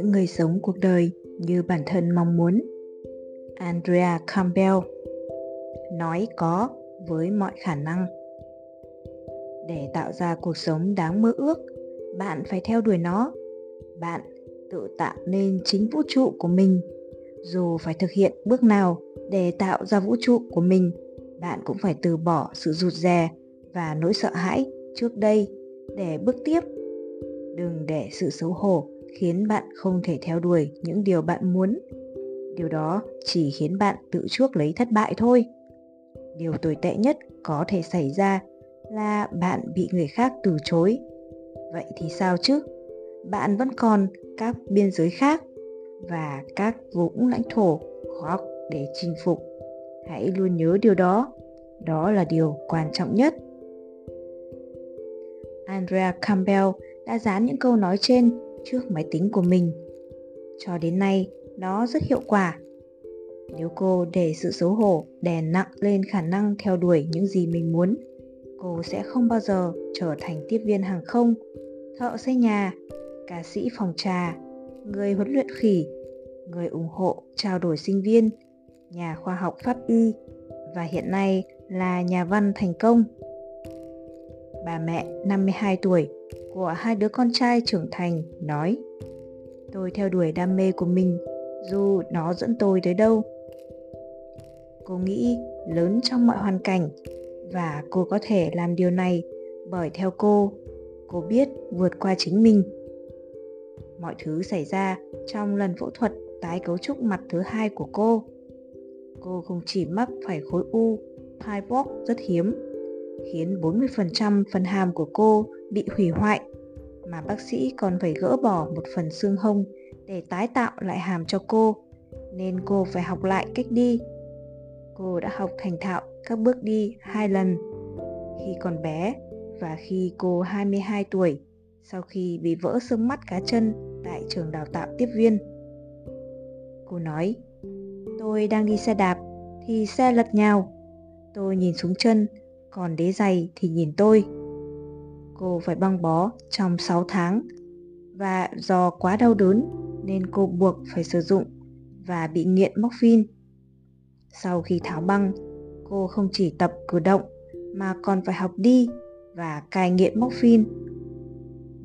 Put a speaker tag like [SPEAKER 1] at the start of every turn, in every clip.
[SPEAKER 1] những người sống cuộc đời như bản thân mong muốn. Andrea Campbell nói có với mọi khả năng. Để tạo ra cuộc sống đáng mơ ước, bạn phải theo đuổi nó. Bạn tự tạo nên chính vũ trụ của mình. Dù phải thực hiện bước nào để tạo ra vũ trụ của mình, bạn cũng phải từ bỏ sự rụt rè và nỗi sợ hãi trước đây để bước tiếp. Đừng để sự xấu hổ khiến bạn không thể theo đuổi những điều bạn muốn. Điều đó chỉ khiến bạn tự chuốc lấy thất bại thôi. Điều tồi tệ nhất có thể xảy ra là bạn bị người khác từ chối. Vậy thì sao chứ? Bạn vẫn còn các biên giới khác và các vũng lãnh thổ khó để chinh phục. Hãy luôn nhớ điều đó. Đó là điều quan trọng nhất. Andrea Campbell đã dán những câu nói trên trước máy tính của mình. Cho đến nay, nó rất hiệu quả. Nếu cô để sự xấu hổ đè nặng lên khả năng theo đuổi những gì mình muốn, cô sẽ không bao giờ trở thành tiếp viên hàng không, thợ xây nhà, ca sĩ phòng trà, người huấn luyện khỉ, người ủng hộ trao đổi sinh viên, nhà khoa học pháp y và hiện nay là nhà văn thành công. Bà mẹ 52 tuổi của hai đứa con trai trưởng thành nói Tôi theo đuổi đam mê của mình dù nó dẫn tôi tới đâu. Cô nghĩ lớn trong mọi hoàn cảnh và cô có thể làm điều này bởi theo cô, cô biết vượt qua chính mình. Mọi thứ xảy ra trong lần phẫu thuật tái cấu trúc mặt thứ hai của cô. Cô không chỉ mắc phải khối u Hypox rất hiếm, khiến 40% phần hàm của cô bị hủy hoại, mà bác sĩ còn phải gỡ bỏ một phần xương hông để tái tạo lại hàm cho cô, nên cô phải học lại cách đi. Cô đã học thành thạo các bước đi hai lần khi còn bé và khi cô 22 tuổi sau khi bị vỡ xương mắt cá chân tại trường đào tạo tiếp viên. Cô nói, tôi đang đi xe đạp thì xe lật nhào. Tôi nhìn xuống chân, còn đế giày thì nhìn tôi. Cô phải băng bó trong 6 tháng và do quá đau đớn nên cô buộc phải sử dụng và bị nghiện morphine. Sau khi tháo băng, cô không chỉ tập cử động mà còn phải học đi và cai nghiện morphine.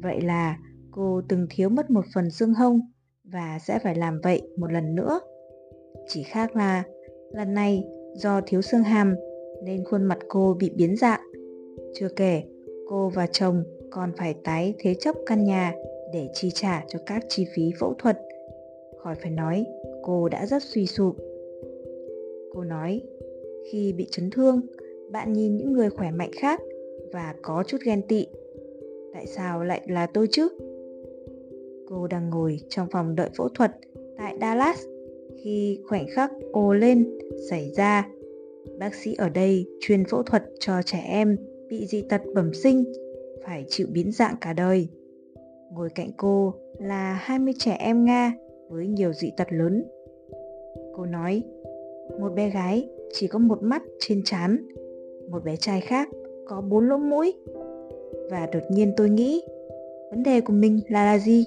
[SPEAKER 1] Vậy là cô từng thiếu mất một phần xương hông và sẽ phải làm vậy một lần nữa. Chỉ khác là lần này do thiếu xương hàm nên khuôn mặt cô bị biến dạng. Chưa kể, cô và chồng còn phải tái thế chấp căn nhà để chi trả cho các chi phí phẫu thuật. Khỏi phải nói, cô đã rất suy sụp. Cô nói, khi bị chấn thương, bạn nhìn những người khỏe mạnh khác và có chút ghen tị. Tại sao lại là tôi chứ? Cô đang ngồi trong phòng đợi phẫu thuật tại Dallas khi khoảnh khắc ồ lên xảy ra. Bác sĩ ở đây chuyên phẫu thuật cho trẻ em bị dị tật bẩm sinh phải chịu biến dạng cả đời. Ngồi cạnh cô là 20 trẻ em Nga với nhiều dị tật lớn. Cô nói, một bé gái chỉ có một mắt trên trán, một bé trai khác có bốn lỗ mũi. Và đột nhiên tôi nghĩ, vấn đề của mình là là gì?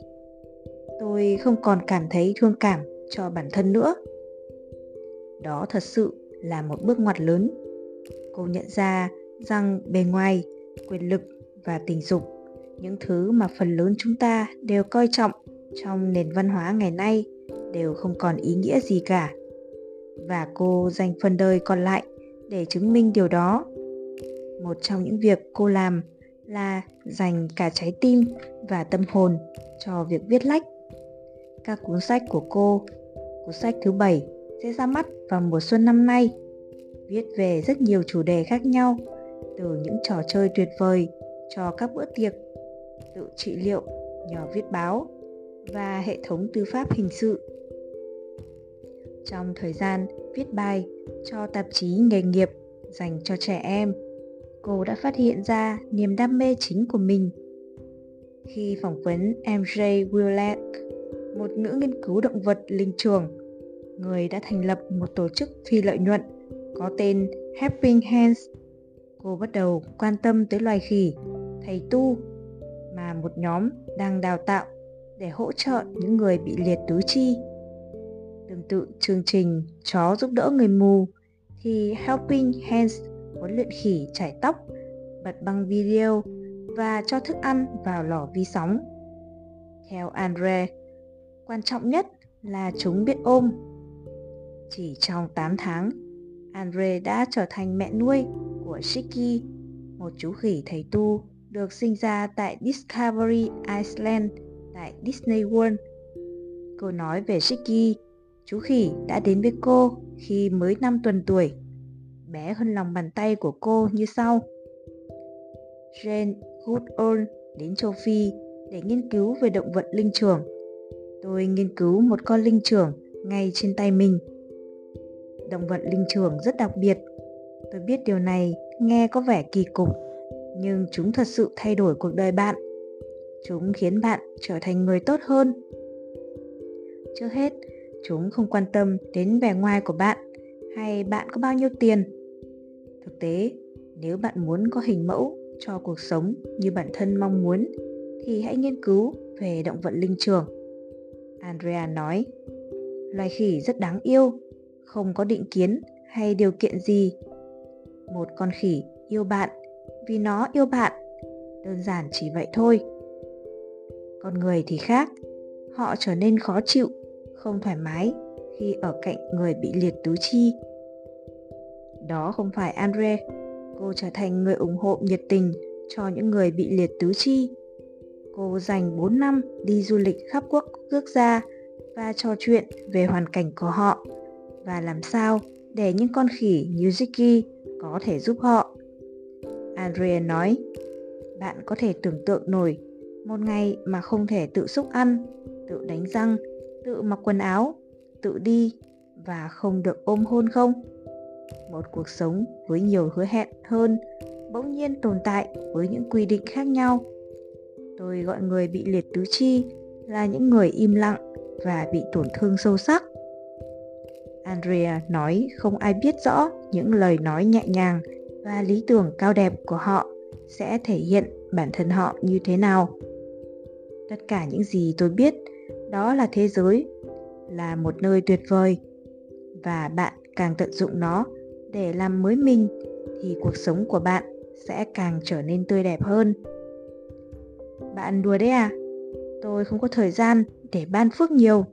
[SPEAKER 1] Tôi không còn cảm thấy thương cảm cho bản thân nữa. Đó thật sự là một bước ngoặt lớn. Cô nhận ra rằng bề ngoài, quyền lực và tình dục, những thứ mà phần lớn chúng ta đều coi trọng trong nền văn hóa ngày nay đều không còn ý nghĩa gì cả. Và cô dành phần đời còn lại để chứng minh điều đó. Một trong những việc cô làm là dành cả trái tim và tâm hồn cho việc viết lách. Các cuốn sách của cô, cuốn sách thứ bảy sẽ ra mắt vào mùa xuân năm nay, viết về rất nhiều chủ đề khác nhau, từ những trò chơi tuyệt vời cho các bữa tiệc, tự trị liệu nhờ viết báo và hệ thống tư pháp hình sự. Trong thời gian viết bài cho tạp chí nghề nghiệp dành cho trẻ em, cô đã phát hiện ra niềm đam mê chính của mình. Khi phỏng vấn MJ Willett, một nữ nghiên cứu động vật linh trường, người đã thành lập một tổ chức phi lợi nhuận có tên Helping Hands. Cô bắt đầu quan tâm tới loài khỉ, thầy tu mà một nhóm đang đào tạo để hỗ trợ những người bị liệt tứ chi. Tương tự chương trình Chó giúp đỡ người mù thì Helping Hands huấn luyện khỉ chải tóc, bật băng video và cho thức ăn vào lò vi sóng. Theo Andre, quan trọng nhất là chúng biết ôm. Chỉ trong 8 tháng, Andre đã trở thành mẹ nuôi của Shiki, một chú khỉ thầy tu được sinh ra tại Discovery Island tại Disney World. Cô nói về Shiki, chú khỉ đã đến với cô khi mới 5 tuần tuổi, bé hơn lòng bàn tay của cô như sau. Jane Goodall đến châu Phi để nghiên cứu về động vật linh trưởng. Tôi nghiên cứu một con linh trưởng ngay trên tay mình. Động vật linh trưởng rất đặc biệt. Tôi biết điều này nghe có vẻ kỳ cục, nhưng chúng thật sự thay đổi cuộc đời bạn. Chúng khiến bạn trở thành người tốt hơn. Trước hết, chúng không quan tâm đến vẻ ngoài của bạn hay bạn có bao nhiêu tiền. Thực tế, nếu bạn muốn có hình mẫu cho cuộc sống như bản thân mong muốn thì hãy nghiên cứu về động vật linh trưởng. Andrea nói, loài khỉ rất đáng yêu, không có định kiến hay điều kiện gì. Một con khỉ yêu bạn vì nó yêu bạn, đơn giản chỉ vậy thôi. Con người thì khác, họ trở nên khó chịu, không thoải mái khi ở cạnh người bị liệt tứ chi. Đó không phải Andre, cô trở thành người ủng hộ nhiệt tình cho những người bị liệt tứ chi Cô dành 4 năm đi du lịch khắp quốc quốc gia và trò chuyện về hoàn cảnh của họ và làm sao để những con khỉ như Ziki có thể giúp họ. Andrea nói, bạn có thể tưởng tượng nổi một ngày mà không thể tự xúc ăn, tự đánh răng, tự mặc quần áo, tự đi và không được ôm hôn không? Một cuộc sống với nhiều hứa hẹn hơn bỗng nhiên tồn tại với những quy định khác nhau Tôi gọi người bị liệt tứ chi là những người im lặng và bị tổn thương sâu sắc. Andrea nói không ai biết rõ những lời nói nhẹ nhàng và lý tưởng cao đẹp của họ sẽ thể hiện bản thân họ như thế nào. Tất cả những gì tôi biết, đó là thế giới, là một nơi tuyệt vời, và bạn càng tận dụng nó để làm mới mình thì cuộc sống của bạn sẽ càng trở nên tươi đẹp hơn. Bạn đùa đấy à? Tôi không có thời gian để ban phước nhiều.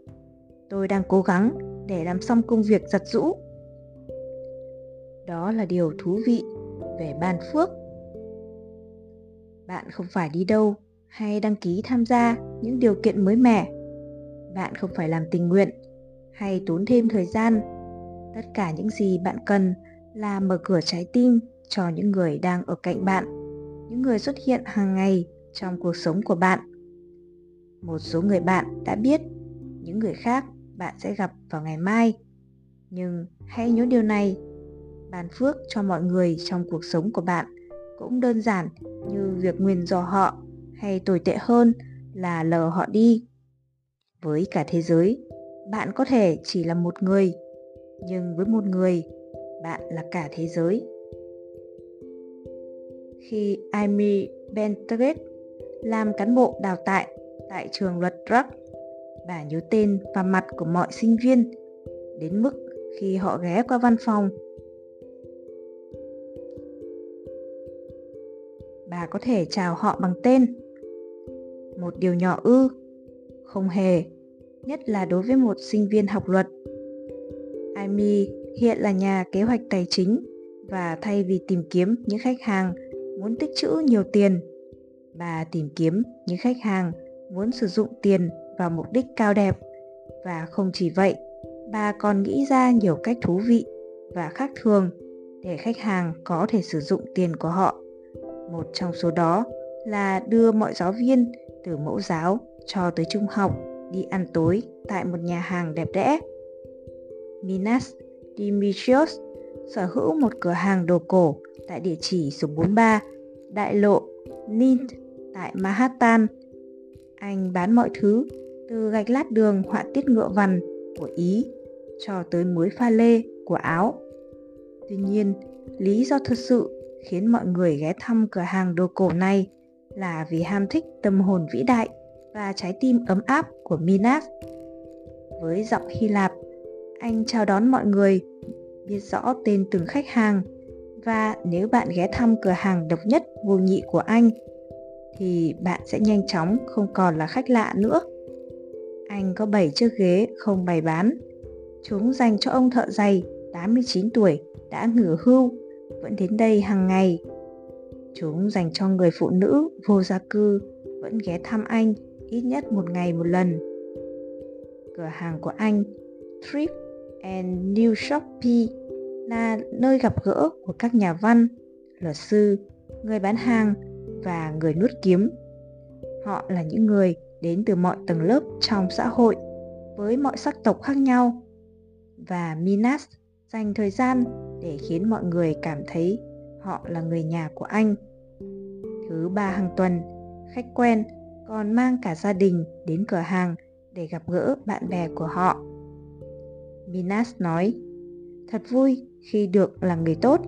[SPEAKER 1] Tôi đang cố gắng để làm xong công việc giặt rũ. Đó là điều thú vị về ban phước. Bạn không phải đi đâu hay đăng ký tham gia những điều kiện mới mẻ. Bạn không phải làm tình nguyện hay tốn thêm thời gian. Tất cả những gì bạn cần là mở cửa trái tim cho những người đang ở cạnh bạn, những người xuất hiện hàng ngày trong cuộc sống của bạn một số người bạn đã biết những người khác bạn sẽ gặp vào ngày mai. Nhưng hãy nhớ điều này, ban phước cho mọi người trong cuộc sống của bạn cũng đơn giản như việc nguyền dò họ hay tồi tệ hơn là lờ họ đi. Với cả thế giới, bạn có thể chỉ là một người, nhưng với một người, bạn là cả thế giới. Khi Amy Bentret làm cán bộ đào tạo tại trường luật Drug Bà nhớ tên và mặt của mọi sinh viên đến mức khi họ ghé qua văn phòng. Bà có thể chào họ bằng tên. Một điều nhỏ ư? Không hề, nhất là đối với một sinh viên học luật. Amy hiện là nhà kế hoạch tài chính và thay vì tìm kiếm những khách hàng muốn tích trữ nhiều tiền bà tìm kiếm những khách hàng muốn sử dụng tiền vào mục đích cao đẹp và không chỉ vậy bà còn nghĩ ra nhiều cách thú vị và khác thường để khách hàng có thể sử dụng tiền của họ một trong số đó là đưa mọi giáo viên từ mẫu giáo cho tới trung học đi ăn tối tại một nhà hàng đẹp đẽ. Minas Dimitrios sở hữu một cửa hàng đồ cổ tại địa chỉ số 43 Đại lộ Nint tại Manhattan. Anh bán mọi thứ, từ gạch lát đường họa tiết ngựa vằn của Ý cho tới muối pha lê của Áo. Tuy nhiên, lý do thật sự khiến mọi người ghé thăm cửa hàng đồ cổ này là vì ham thích tâm hồn vĩ đại và trái tim ấm áp của Minas. Với giọng Hy Lạp, anh chào đón mọi người, biết rõ tên từng khách hàng và nếu bạn ghé thăm cửa hàng độc nhất vô nhị của anh thì bạn sẽ nhanh chóng không còn là khách lạ nữa. Anh có 7 chiếc ghế không bày bán. Chúng dành cho ông thợ giày 89 tuổi đã ngửa hưu vẫn đến đây hàng ngày. Chúng dành cho người phụ nữ vô gia cư vẫn ghé thăm anh ít nhất một ngày một lần. Cửa hàng của anh, Trip and New Shopee là nơi gặp gỡ của các nhà văn, luật sư, người bán hàng và người nuốt kiếm. Họ là những người đến từ mọi tầng lớp trong xã hội với mọi sắc tộc khác nhau. Và Minas dành thời gian để khiến mọi người cảm thấy họ là người nhà của anh. Thứ ba hàng tuần, khách quen còn mang cả gia đình đến cửa hàng để gặp gỡ bạn bè của họ. Minas nói, thật vui khi được là người tốt.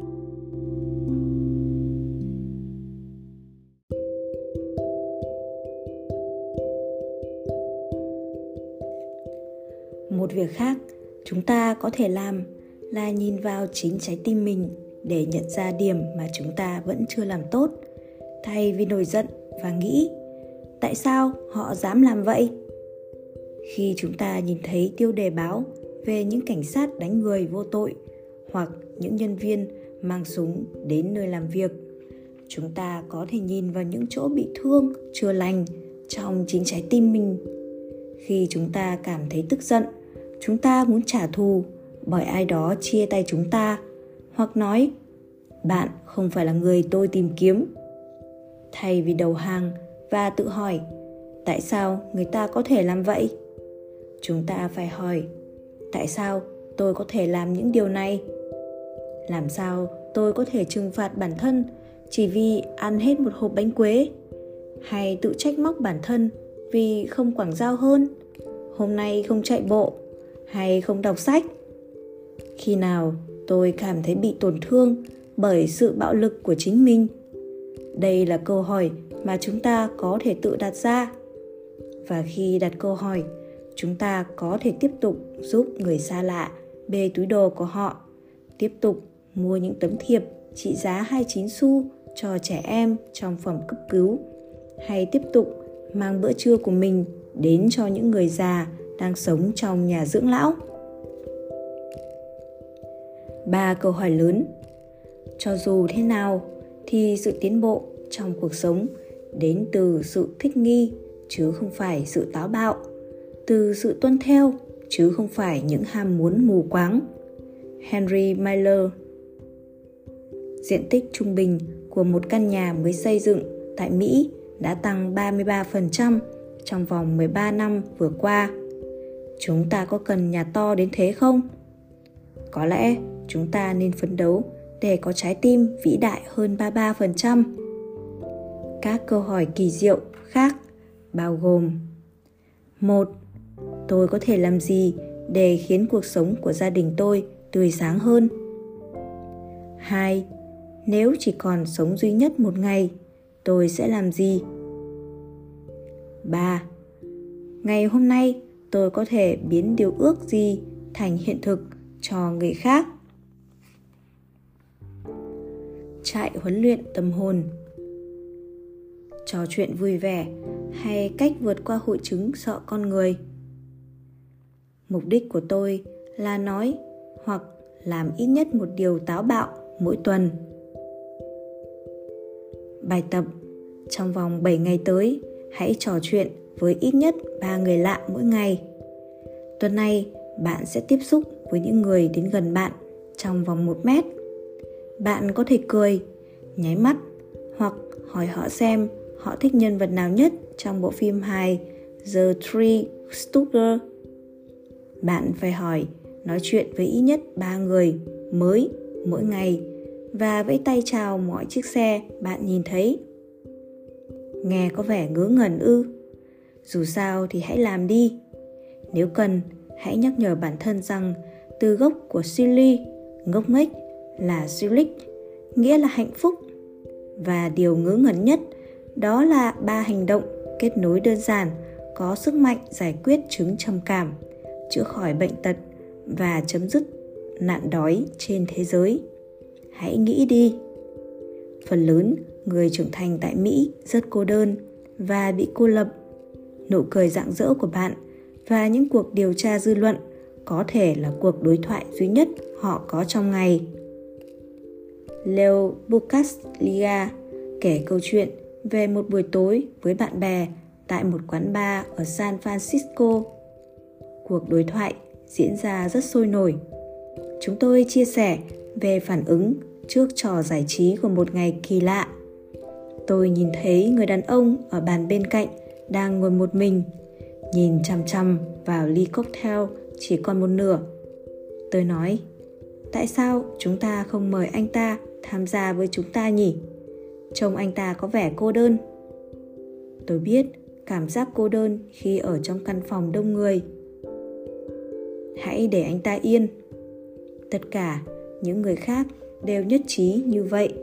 [SPEAKER 2] Một việc khác chúng ta có thể làm là nhìn vào chính trái tim mình để nhận ra điểm mà chúng ta vẫn chưa làm tốt, thay vì nổi giận và nghĩ, tại sao họ dám làm vậy? Khi chúng ta nhìn thấy tiêu đề báo về những cảnh sát đánh người vô tội hoặc những nhân viên mang súng đến nơi làm việc, chúng ta có thể nhìn vào những chỗ bị thương chưa lành trong chính trái tim mình. Khi chúng ta cảm thấy tức giận chúng ta muốn trả thù bởi ai đó chia tay chúng ta. Hoặc nói, bạn không phải là người tôi tìm kiếm. Thay vì đầu hàng và tự hỏi, tại sao người ta có thể làm vậy? Chúng ta phải hỏi, tại sao tôi có thể làm những điều này? Làm sao tôi có thể trừng phạt bản thân chỉ vì ăn hết một hộp bánh quế? Hay tự trách móc bản thân vì không quảng giao hơn? Hôm nay không chạy bộ hay không đọc sách? Khi nào tôi cảm thấy bị tổn thương bởi sự bạo lực của chính mình? Đây là câu hỏi mà chúng ta có thể tự đặt ra. Và khi đặt câu hỏi, chúng ta có thể tiếp tục giúp người xa lạ bê túi đồ của họ, tiếp tục mua những tấm thiệp trị giá 29 xu cho trẻ em trong phòng cấp cứu, hay tiếp tục mang bữa trưa của mình đến cho những người già đang sống trong nhà dưỡng lão. Ba câu hỏi lớn. Cho dù thế nào thì sự tiến bộ trong cuộc sống đến từ sự thích nghi chứ không phải sự táo bạo, từ sự tuân theo chứ không phải những ham muốn mù quáng. Henry miller. Diện tích trung bình của một căn nhà mới xây dựng tại Mỹ đã tăng 33% trong vòng 13 năm vừa qua. Chúng ta có cần nhà to đến thế không? Có lẽ chúng ta nên phấn đấu để có trái tim vĩ đại hơn 33%. Các câu hỏi kỳ diệu khác bao gồm một Tôi có thể làm gì để khiến cuộc sống của gia đình tôi tươi sáng hơn? 2. Nếu chỉ còn sống duy nhất một ngày, tôi sẽ làm gì? 3. Ngày hôm nay tôi có thể biến điều ước gì thành hiện thực cho người khác? trại huấn luyện tâm hồn. Trò chuyện vui vẻ hay cách vượt qua hội chứng sợ con người? Mục đích của tôi là nói hoặc làm ít nhất một điều táo bạo mỗi tuần. Bài tập. Trong vòng 7 ngày tới, hãy trò chuyện với ít nhất 3 người lạ mỗi ngày tuần này bạn sẽ tiếp xúc với những người đến gần bạn trong vòng 1 mét bạn có thể cười nháy mắt hoặc hỏi họ xem họ thích nhân vật nào nhất trong bộ phim hài The Three Stooges. Bạn phải hỏi, nói chuyện với ít nhất 3 người mới mỗi ngày và vẫy tay chào mọi chiếc xe bạn nhìn thấy. Nghe có vẻ ngớ ngẩn ư? Dù sao thì hãy làm đi. Nếu cần, hãy nhắc nhở bản thân rằng từ gốc của silly, ngốc nghếch là silic nghĩa là hạnh phúc. Và điều ngớ ngẩn nhất đó là ba hành động kết nối đơn giản có sức mạnh giải quyết chứng trầm cảm chữa khỏi bệnh tật và chấm dứt nạn đói trên thế giới hãy nghĩ đi phần lớn người trưởng thành tại mỹ rất cô đơn và bị cô lập nụ cười rạng rỡ của bạn và những cuộc điều tra dư luận có thể là cuộc đối thoại duy nhất họ có trong ngày leo Bukaslia kể câu chuyện về một buổi tối với bạn bè tại một quán bar ở San Francisco. Cuộc đối thoại diễn ra rất sôi nổi. Chúng tôi chia sẻ về phản ứng trước trò giải trí của một ngày kỳ lạ. Tôi nhìn thấy người đàn ông ở bàn bên cạnh đang ngồi một mình, nhìn chằm chằm vào ly cocktail chỉ còn một nửa. Tôi nói, tại sao chúng ta không mời anh ta tham gia với chúng ta nhỉ? Trông anh ta có vẻ cô đơn. Tôi biết cảm giác cô đơn khi ở trong căn phòng đông người. Hãy để anh ta yên. Tất cả những người khác đều nhất trí như vậy